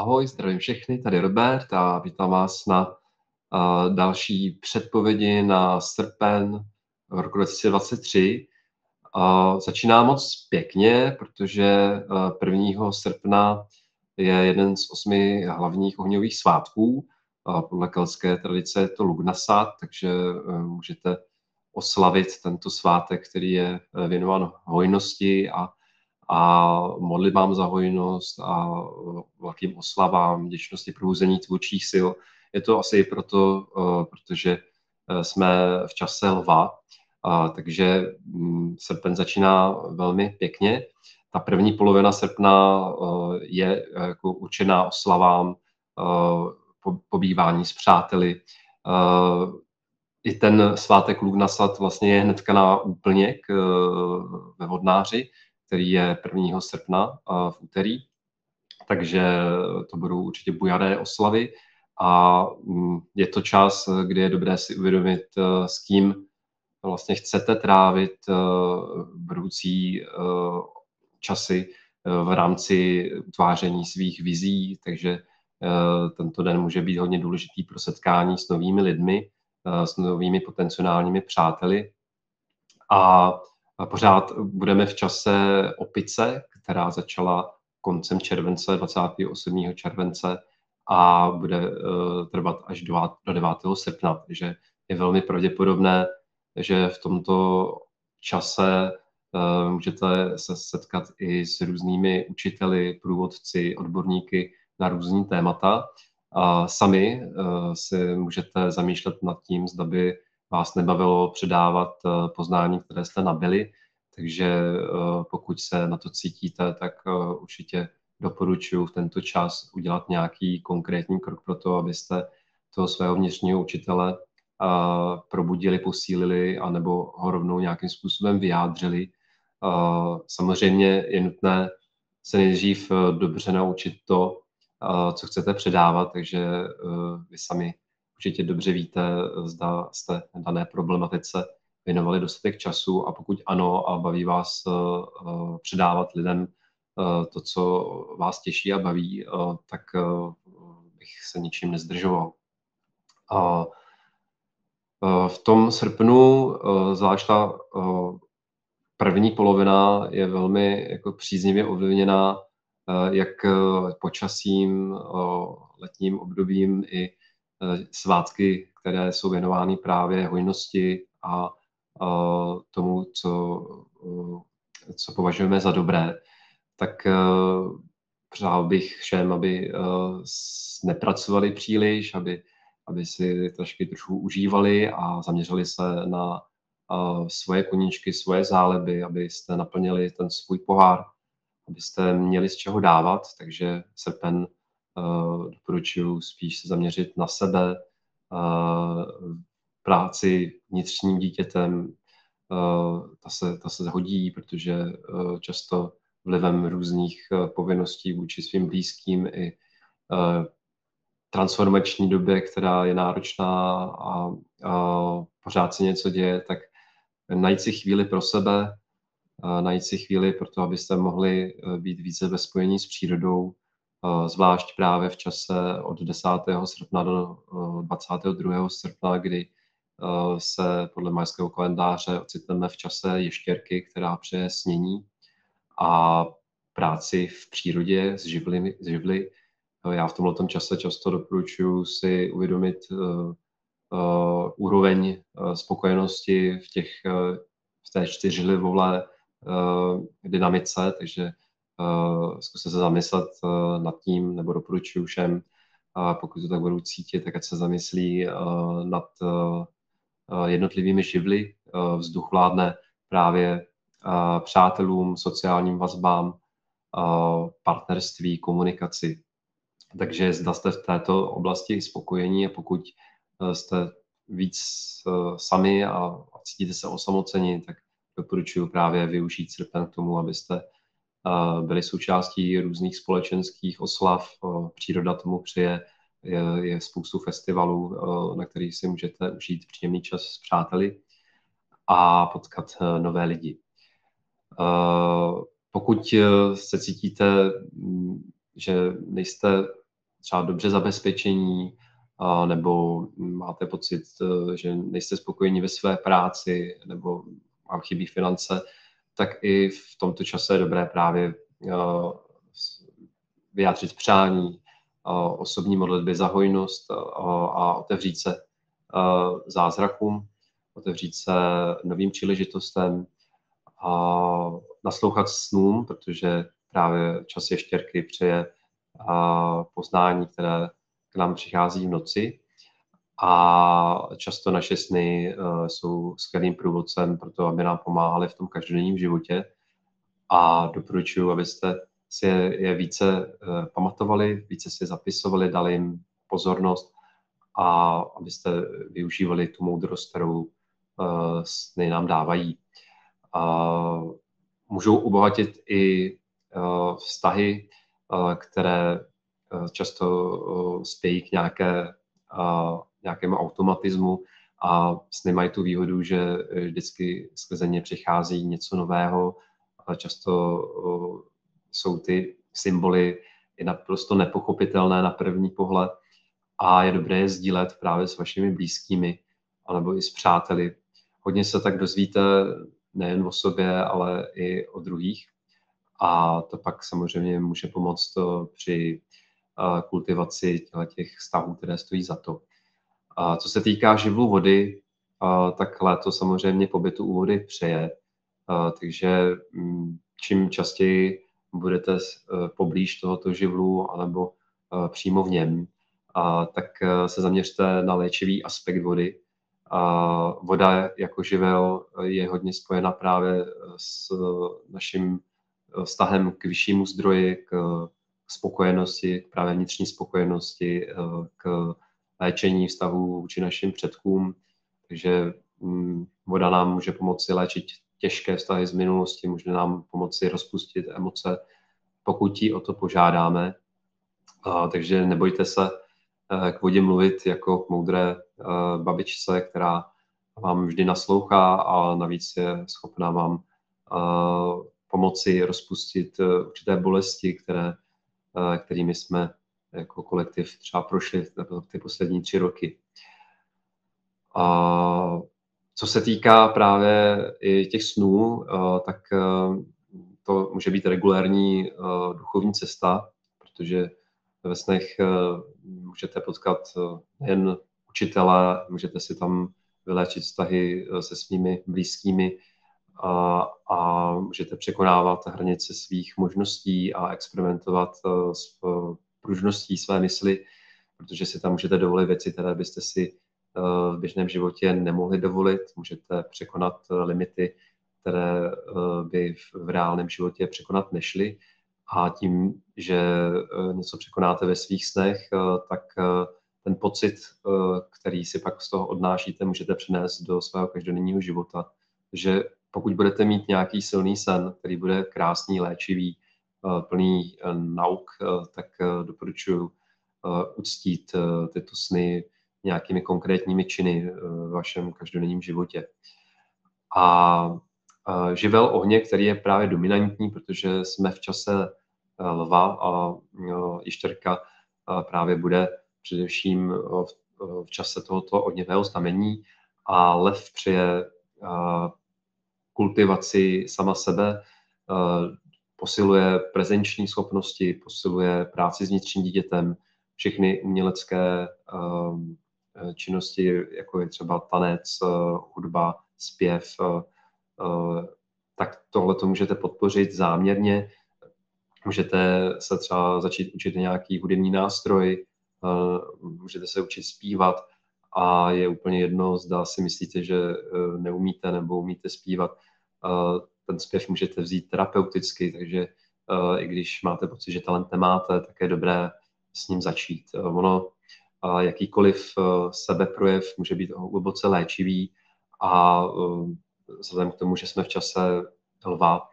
ahoj, zdravím všechny, tady Robert a vítám vás na uh, další předpovědi na srpen roku 2023. Uh, začíná moc pěkně, protože uh, 1. srpna je jeden z osmi hlavních ohňových svátků. Uh, podle keltské tradice je to Lugnasat, takže uh, můžete oslavit tento svátek, který je věnován hojnosti a a modlitbám za hojnost a velkým oslavám, vděčnosti probuzení tvůrčích sil. Je to asi proto, eh, protože eh, jsme v čase lva, takže mm, srpen začíná velmi pěkně. Ta první polovina srpna eh, je jako určená oslavám, pobývání s přáteli. I ten svátek Lugnasat vlastně je hnedka na úplněk ve Vodnáři, který je 1. srpna v úterý. Takže to budou určitě bujaré oslavy a mm, je to čas, kdy je dobré si uvědomit, e, s kým vlastně chcete trávit e, budoucí e, časy v rámci utváření svých vizí, takže tento den může být hodně důležitý pro setkání s novými lidmi, s novými potenciálními přáteli. A Pořád budeme v čase opice, která začala koncem července, 28. července a bude uh, trvat až do, do 9. srpna. Takže je velmi pravděpodobné, že v tomto čase uh, můžete se setkat i s různými učiteli, průvodci, odborníky na různý témata. A sami uh, si můžete zamýšlet nad tím, zda by vás nebavilo předávat eh, poznání, které jste nabili. Takže eh, pokud se na to cítíte, tak eh, určitě doporučuji v tento čas udělat nějaký konkrétní krok pro to, abyste toho svého vnitřního učitele probudili, posílili, anebo ho rovnou nějakým způsobem vyjádřili. Samozřejmě je nutné se nejdřív dobře naučit to, co chcete předávat, takže vy sami určitě dobře víte, zda jste dané problematice věnovali dostatek času a pokud ano a baví vás uh, předávat lidem uh, to, co vás těší a baví, tak bych se ničím nezdržoval. A v tom srpnu, zvlášť ta první polovina je velmi jako příznivě ovlivněná jak počasím, letním obdobím i Eh, svátky, které jsou věnovány právě hojnosti a tomu, co, eh, co považujeme za dobré, tak eh, přál bych všem, aby nepracovali příliš, aby, aby si trošku trošku užívali a zaměřili se na svoje koníčky, svoje záleby, abyste naplnili ten svůj pohár, abyste měli z čeho dávat, takže srpen doporučuji spíš se zaměřit na sebe, uh, práci vnitřním dítětem, uh, ta se, ta se hodí, protože často vlivem různých povinností vůči svým blízkým i transformační době, která je náročná a, a pořád se něco děje, tak najít si chvíli pro sebe, najít si chvíli pro to, abyste mohli být více ve spojení s přírodou, Eh, zvlášť právě v čase od 10. srpna do 22. Eh, srpna, kdy eh, se podle majského kalendáře ocitneme v čase ještěrky, která přeje snění a práci v přírodě s živly. S živly. Já v tomto čase často doporučuji si uvědomit uh, úroveň spokojenosti v, těch, uh, v té čtyřlivové uh, dynamice, takže zkuste se zamyslet uh, nad tím, nebo doporučuji všem, a pokud to tak budou cítit, tak ať se zamyslí nad jednotlivými živly. Vzduch vládne právě přátelům, sociálním vazbám, partnerství, komunikaci. Takže zda jste v této oblasti spokojení a pokud jste víc sami a, a cítíte se osamoceni, tak doporučuji právě využít srpen k tomu, abyste byly součástí různých společenských oslav, příroda tomu přeje, je, je spoustu festivalů, na kterých si můžete užít příjemný čas s přáteli a potkat e, nové lidi. Pokud e, se cítíte, že nejste třeba dobře zabezpečení, nebo máte pocit, že nejste spokojení ve své práci, nebo vám chybí finance, tak i v tomto čase je dobré právě vyjádřit přání, osobní modlitby za hojnost a otevřít se zázrakům, otevřít se novým příležitostem a naslouchat snům, protože právě čas ještěrky přeje poznání, které k nám přichází v noci. A často naše sny jsou skvělým průvodcem pro to, aby nám pomáhali v tom každodenním životě. A doporučuji, abyste si je, více uh, pamatovali, více si zapisovali, dali jim pozornost a abyste využívali tu moudrost, kterou uh, sny nám dávají. Můžou obohatit i vztahy, které často spějí k nějaké, nějakému automatismu a sny mají tu výhodu, že vždycky skrze ně přichází něco nového, a často jsou ty symboly i naprosto nepochopitelné na první pohled a je dobré je sdílet právě s vašimi blízkými alebo i s přáteli. Hodně se tak dozvíte nejen o sobě, ale i o druhých. A to pak samozřejmě může pomoct při kultivaci těch vztahů, které stojí za to. A co se týká živlu vody, tak léto samozřejmě pobytu u vody přeje. Takže mm, čím častěji budete eh, poblíž tohoto živlu anebo eh, přímo v něm, a tak eh, se zaměřte na léčivý aspekt vody. A voda jako živel je hodně spojena právě s naším vztahem k vyššímu zdroji, k spokojenosti, k právě vnitřní spokojenosti, k léčení vztahů vůči našim předkům. Takže mm, voda nám může pomoci léčit těžké vztahy z minulosti, může nám pomoci rozpustit emoce, pokud ji o to požádáme. Takže nebojte se eh, k vodě mluvit jako k moudré eh, babičce, která vám vždy naslouchá a navíc je schopná vám eh, pomoci rozpustit určité bolesti, které, kterými jsme jako kolektiv třeba prošli ty poslední tři roky. A co se týká právě i těch snů, eh, tak eh, to může být regulární eh, duchovní cesta, protože ve snech můžete potkat jen učitele, můžete si tam vyléčit vztahy se svými blízkými a, a můžete překonávat hranice svých možností a experimentovat s pružností své mysli, protože si tam můžete dovolit věci, které byste si v běžném životě nemohli dovolit. Můžete překonat eh, limity, které eh, by v reálném životě překonat nešly. A tím, že eh, něco překonáte ve svých snech, tak ten pocit, který si pak z toho odnášíte, můžete přinést do svého každodenního života. Že pokud budete mít nějaký silný sen, který bude krásný, léčivý, plný nauk, tak doporučuji uctít tyto sny nějakými konkrétními činy eh, v vašem každodenním životě. A živel ohně, který je právě dominantní, protože jsme v čase eh, lva a ještěrka eh, právě bude především v čase tohoto ohnivého znamení a lev přeje kultivaci sama sebe, posiluje prezenční schopnosti, posiluje práci s vnitřním dítětem, všechny umělecké Eh, činnosti, jako je třeba tanec, eh, hudba, zpěv, eh, tak tohle to můžete podpořit záměrně. Můžete se třeba začít učit nějaký hudební nástroj, můžete se učit zpívat a je úplně jedno, zda si myslíte, že neumíte nebo umíte zpívat. Ten zpěv můžete vzít terapeuticky, takže i když máte pocit, že talent nemáte, tak je dobré s ním začít. Ono a jakýkoliv eh, sebeprojev může být hluboce léčivý a eh, vzhledem k tomu, že jsme v čase lva,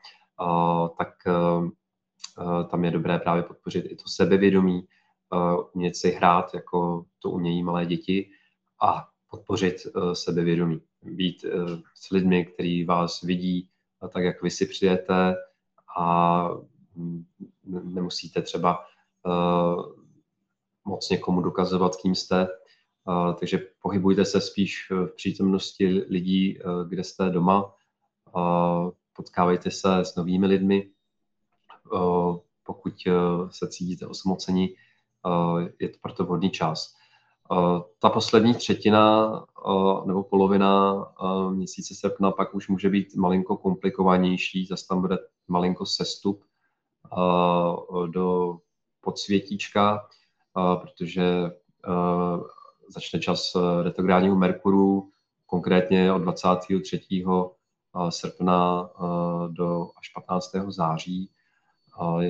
tak eh, tam je dobré právě podpořit i to sebevědomí, umět si hrát, jako to umějí malé děti a podpořit sebevědomí. Být s lidmi, kteří vás vidí tak, jak vy si přijete a mm, nemusíte třeba moc někomu dokazovat, kým jste. Takže pohybujte se spíš v přítomnosti lidí, kde jste doma. Potkávejte se s novými lidmi. Pokud se cítíte osamoceni, je to proto vhodný čas. Ta poslední třetina nebo polovina měsíce srpna pak už může být malinko komplikovanější, zase tam bude malinko sestup do podsvětíčka, protože začne čas retrográdního Merkuru, konkrétně od 23. srpna do až 15. září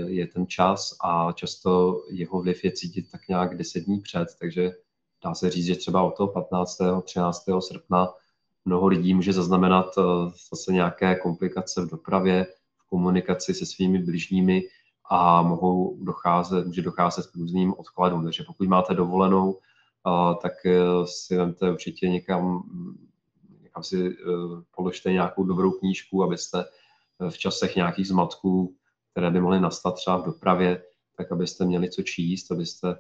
je ten čas a často jeho vliv je cítit tak nějak 10 dní před, takže dá se říct, že třeba od toho 15. 13. srpna mnoho lidí může zaznamenat zase nějaké komplikace v dopravě, v komunikaci se svými bližními a mohou docházet, může docházet k různým odkladům. Takže pokud máte dovolenou, tak e, si vemte určitě někam, někam si položte nějakou dobrou knížku, abyste v časech nějakých zmatků, které by mohly nastat třeba v dopravě, tak abyste měli co číst, abyste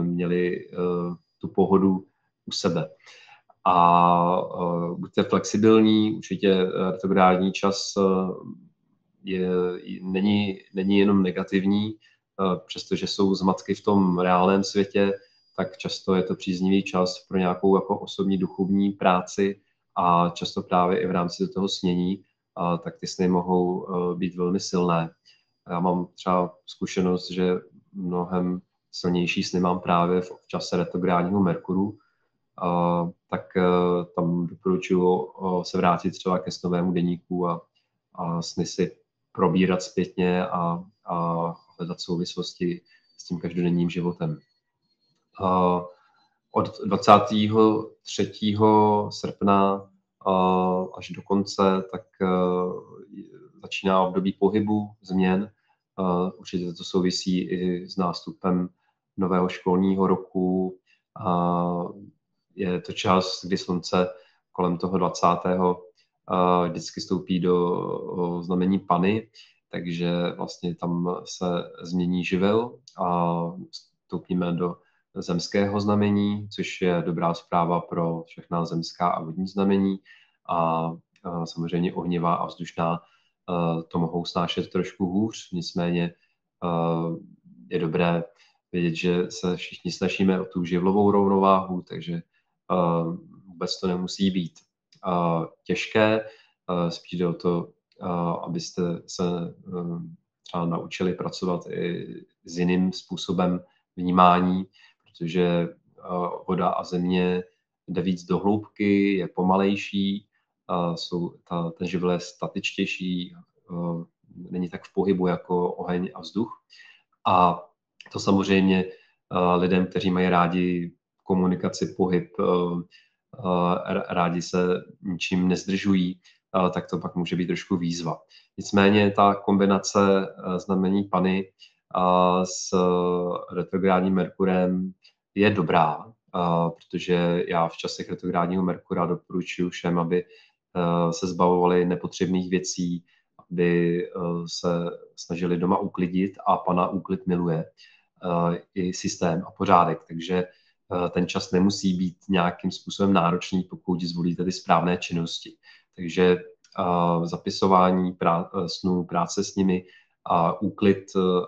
měli tu pohodu u sebe. A buďte flexibilní, určitě retrográdní čas je, není, není jenom negativní, přestože jsou zmatky v tom reálném světě, tak často je to příznivý čas pro nějakou jako osobní duchovní práci a často právě i v rámci toho snění, a tak ty sny mohou uh, být velmi silné. Já mám třeba zkušenost, že mnohem silnější sny mám právě v čase retrográdního Merkuru, uh, tak uh, tam doporučuji uh, se vrátit třeba ke snovému deníku a, a sny si probírat zpětně a, a hledat souvislosti s tím každodenním životem od 23. srpna až do konce, tak e, začíná období pohybu, změn. Určitě to souvisí i s nástupem nového školního roku. Je to čas, kdy slunce kolem toho 20. vždycky stoupí do znamení Pany, takže vlastně tam se změní živel a vstoupíme do zemského znamení, což je dobrá zpráva pro všechna zemská a vodní znamení. A, a samozřejmě ohnivá a vzdušná to mohou snášet trošku hůř, nicméně je dobré vědět, že se všichni snažíme o tu živlovou rovnováhu, takže vůbec to nemusí být těžké, spíš jde o to, abyste se třeba naučili pracovat i s jiným způsobem vnímání, protože eh, voda a země jde víc do hloubky, je pomalejší, jsou, ta, ten živel je statičtější, eh, není tak v pohybu jako oheň a vzduch. A to samozřejmě eh, lidem, kteří mají rádi komunikaci, pohyb, rádi se ničím nezdržují, tak to pak může být trošku výzva. Nicméně ta kombinace znamení Pany s retrográdním Merkurem je dobrá, protože já v časech retrográdního Merkura doporučuji všem, aby se zbavovali nepotřebných věcí, aby se snažili doma uklidit a pana úklid miluje i systém a pořádek, takže ten čas nemusí být nějakým způsobem náročný, pokud zvolíte ty správné činnosti. Takže zapisování prá- snů, práce s nimi, a úklid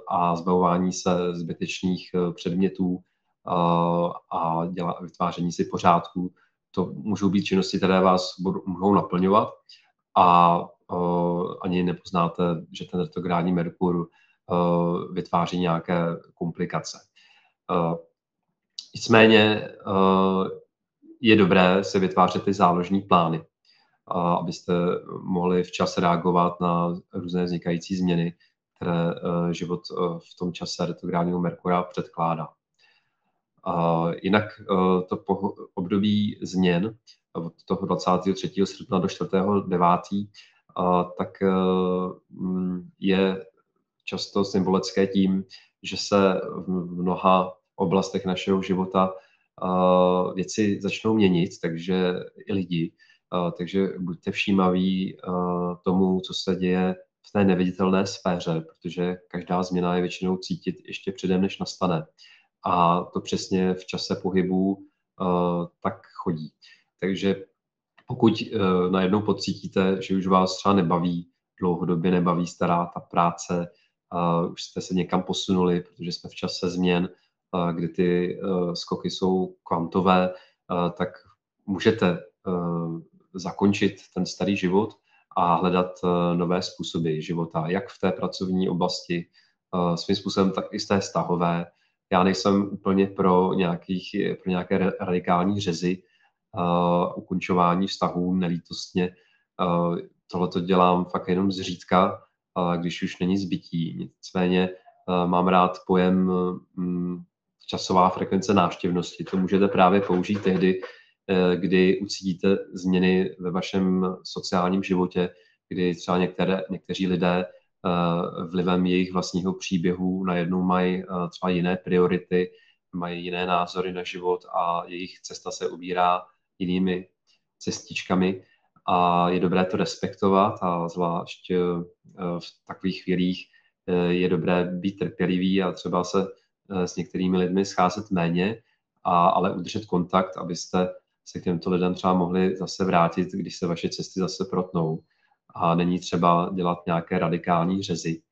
a zbavování se zbytečných předmětů a děla, vytváření si pořádku. To můžou být činnosti, které vás mohou naplňovat a ani nepoznáte, že ten retrográdní Merkur vytváří nějaké komplikace. Nicméně je dobré se vytvářet ty záložní plány, abyste mohli včas reagovat na různé vznikající změny, které život v tom čase retrográdního Merkura předkládá. Jinak eh, to období změn od toho 23. srpna do 4. 9. tak eh, mm, je často symbolické tím, že se v mnoha oblastech našeho života věci začnou měnit, takže i lidi. Takže buďte všímaví tomu, co se děje v té neviditelné sféře, protože každá změna je většinou cítit ještě předem, než nastane a to přesně v čase pohybu tak chodí. Takže pokud najednou pocítíte, že už vás třeba nebaví, dlouhodobě nebaví stará ta práce, už jste se někam posunuli, protože jsme v čase změn, kdy ty skoky jsou kvantové, tak můžete zakončit ten starý život a hledat eh, nové způsoby života, jak v té pracovní oblasti, eh, svým způsobem, tak i z té stahové. Já nejsem úplně pro, nějakých, pro nějaké radikální řezy, uh, ukončování vztahů nelítostně. Uh, Tohle to dělám fakt jenom zřídka, uh, když už není zbytí. Nicméně uh, mám rád pojem um, časová frekvence návštěvnosti. To můžete právě použít tehdy, Eh, kdy ucítíte změny ve vašem sociálním životě, kdy třeba některé, někteří lidé eh, vlivem jejich vlastního příběhu najednou mají eh, třeba jiné priority, mají jiné názory na život a jejich cesta se ubírá jinými cestičkami a je dobré to respektovat a zvlášť v takových chvílích je dobré být trpělivý a třeba se s některými lidmi scházet méně, a, ale udržet kontakt, abyste se k těmto lidem třeba mohli zase vrátit, když se vaše cesty zase protnou. A není třeba dělat nějaké radikální řezy.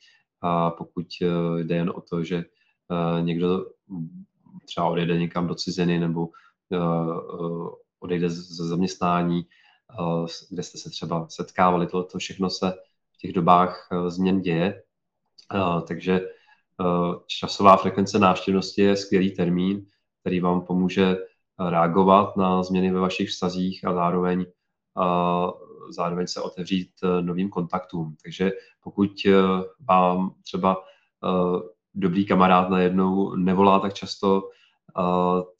A pokud eh, jde jen o to, že eh, někdo třeba odejde někam do ciziny nebo eh, odejde ze zaměstnání, kde jste se třeba setkávali, to, to všechno se v těch dobách změn děje. Takže časová frekvence návštěvnosti je skvělý termín, který vám pomůže reagovat na změny ve vašich vztazích a zároveň, zároveň se otevřít novým kontaktům. Takže pokud vám třeba dobrý kamarád najednou nevolá tak často,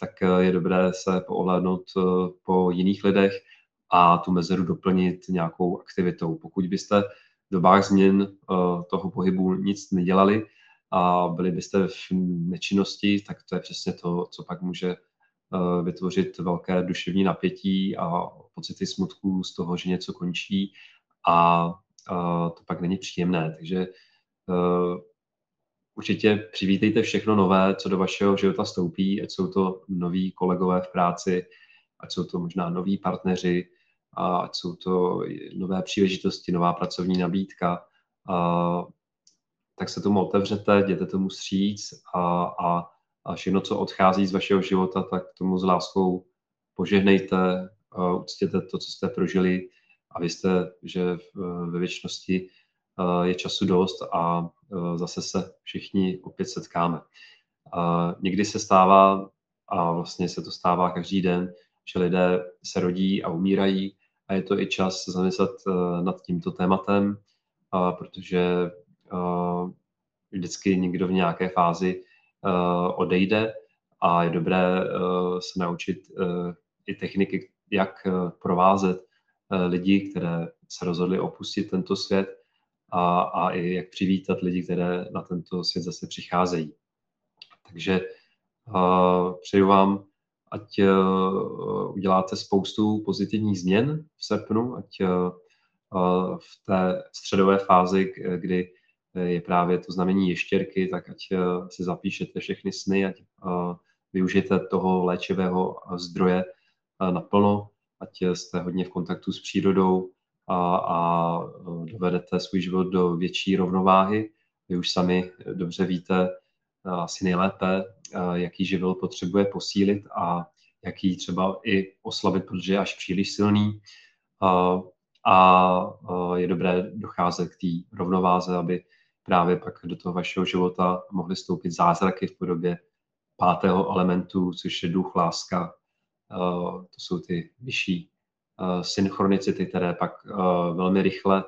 tak je dobré se poohlédnout po jiných lidech a tu mezeru doplnit nějakou aktivitou. Pokud byste v dobách změn toho pohybu nic nedělali a byli byste v nečinnosti, tak to je přesně to, co pak může Eh, vytvořit velké duševní napětí a pocity smutku z toho, že něco končí a to pak není příjemné. Takže eh, určitě přivítejte všechno nové, co do vašeho života stoupí, ať jsou to noví kolegové v práci, ať jsou to možná noví partneři, a ať jsou to nové příležitosti, nová pracovní nabídka, a, tak se tomu otevřete, jděte tomu stříc a, a a všechno, co odchází z vašeho života, tak tomu s láskou požehnejte, uctěte to, co jste prožili a vězte, že ve věčnosti je času dost a zase se všichni opět setkáme. Někdy se stává, a vlastně se to stává každý den, že lidé se rodí a umírají a je to i čas zamyslet nad tímto tématem, protože vždycky někdo v nějaké fázi Eh, odejde a je dobré eh, se naučit eh, i techniky, jak provázet lidi, které se rozhodli opustit tento svět a, a i jak přivítat lidi, které na tento svět zase přicházejí. Takže přeju vám, ať uh, uděláte spoustu pozitivních změn v srpnu, ať uh, v té středové fázi, kdy je právě to znamení ještěrky, tak ať eh, si zapíšete všechny sny, ať eh, využijete toho léčivého zdroje eh, naplno, ať jste hodně v kontaktu s přírodou a, a dovedete svůj život do větší rovnováhy. Vy už sami dobře víte asi nejlépe, jaký živel potřebuje posílit a jaký třeba i oslabit, protože je až příliš silný. A je dobré docházet k té rovnováze, aby právě pak do toho vašeho života mohly stoupit zázraky v podobě pátého elementu, což je duch, láska. To jsou ty vyšší synchronicity, které pak velmi rychle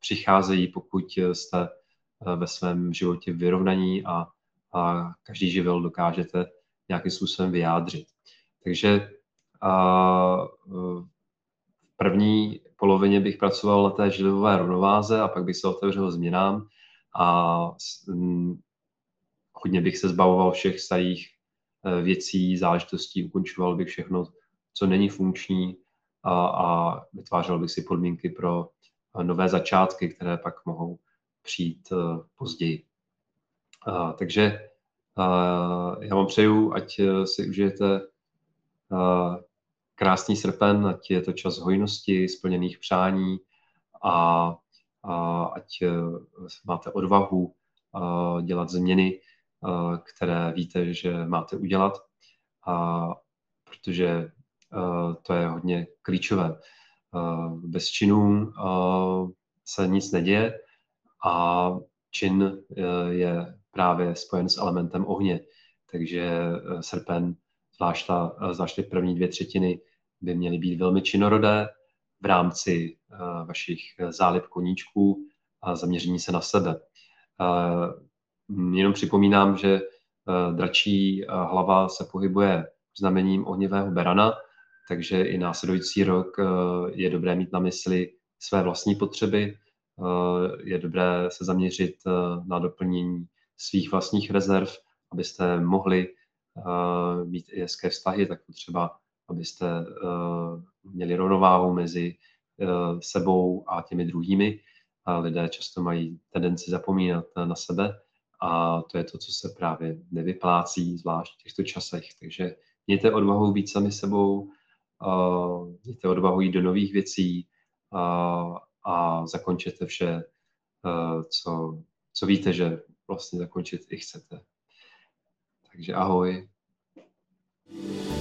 přicházejí, pokud jste ve svém životě vyrovnaní a, a každý živel dokážete nějakým způsobem vyjádřit. Takže v první polovině bych pracoval na té živové rovnováze a pak bych se otevřel změnám a hodně bych se zbavoval všech starých eh, věcí, záležitostí, ukončoval bych všechno, co není funkční a, a vytvářel bych si podmínky pro eh, nové začátky, které pak mohou přijít eh, později. Takže Já vám přeju, ať si užijete krásný srpen, ať je to čas hojnosti, splněných přání a, a ať máte odvahu dělat změny, které víte, že máte udělat, a, protože to je hodně klíčové. Bez činů se nic neděje a čin je právě spojen s elementem ohně. Takže srpen, zvlášť, ta, zvlášť ty první dvě třetiny, by měly být velmi činorodé v rámci vašich zálib koníčků a zaměření se na sebe. Jenom připomínám, že dračí hlava se pohybuje znamením ohnivého berana, takže i následující rok je dobré mít na mysli své vlastní potřeby, je dobré se zaměřit na doplnění svých vlastních rezerv, abyste mohli mít i hezké vztahy, tak potřeba, abyste měli rovnováhu mezi sebou a těmi druhými. Lidé často mají tendenci zapomínat na sebe a to je to, co se právě nevyplácí, zvlášť v těchto časech. Takže mějte odvahu být sami sebou, mějte odvahu jít do nových věcí a, a zakončete vše, co, co víte, že vlastně zakončit i chcete. Takže ahoj. thank you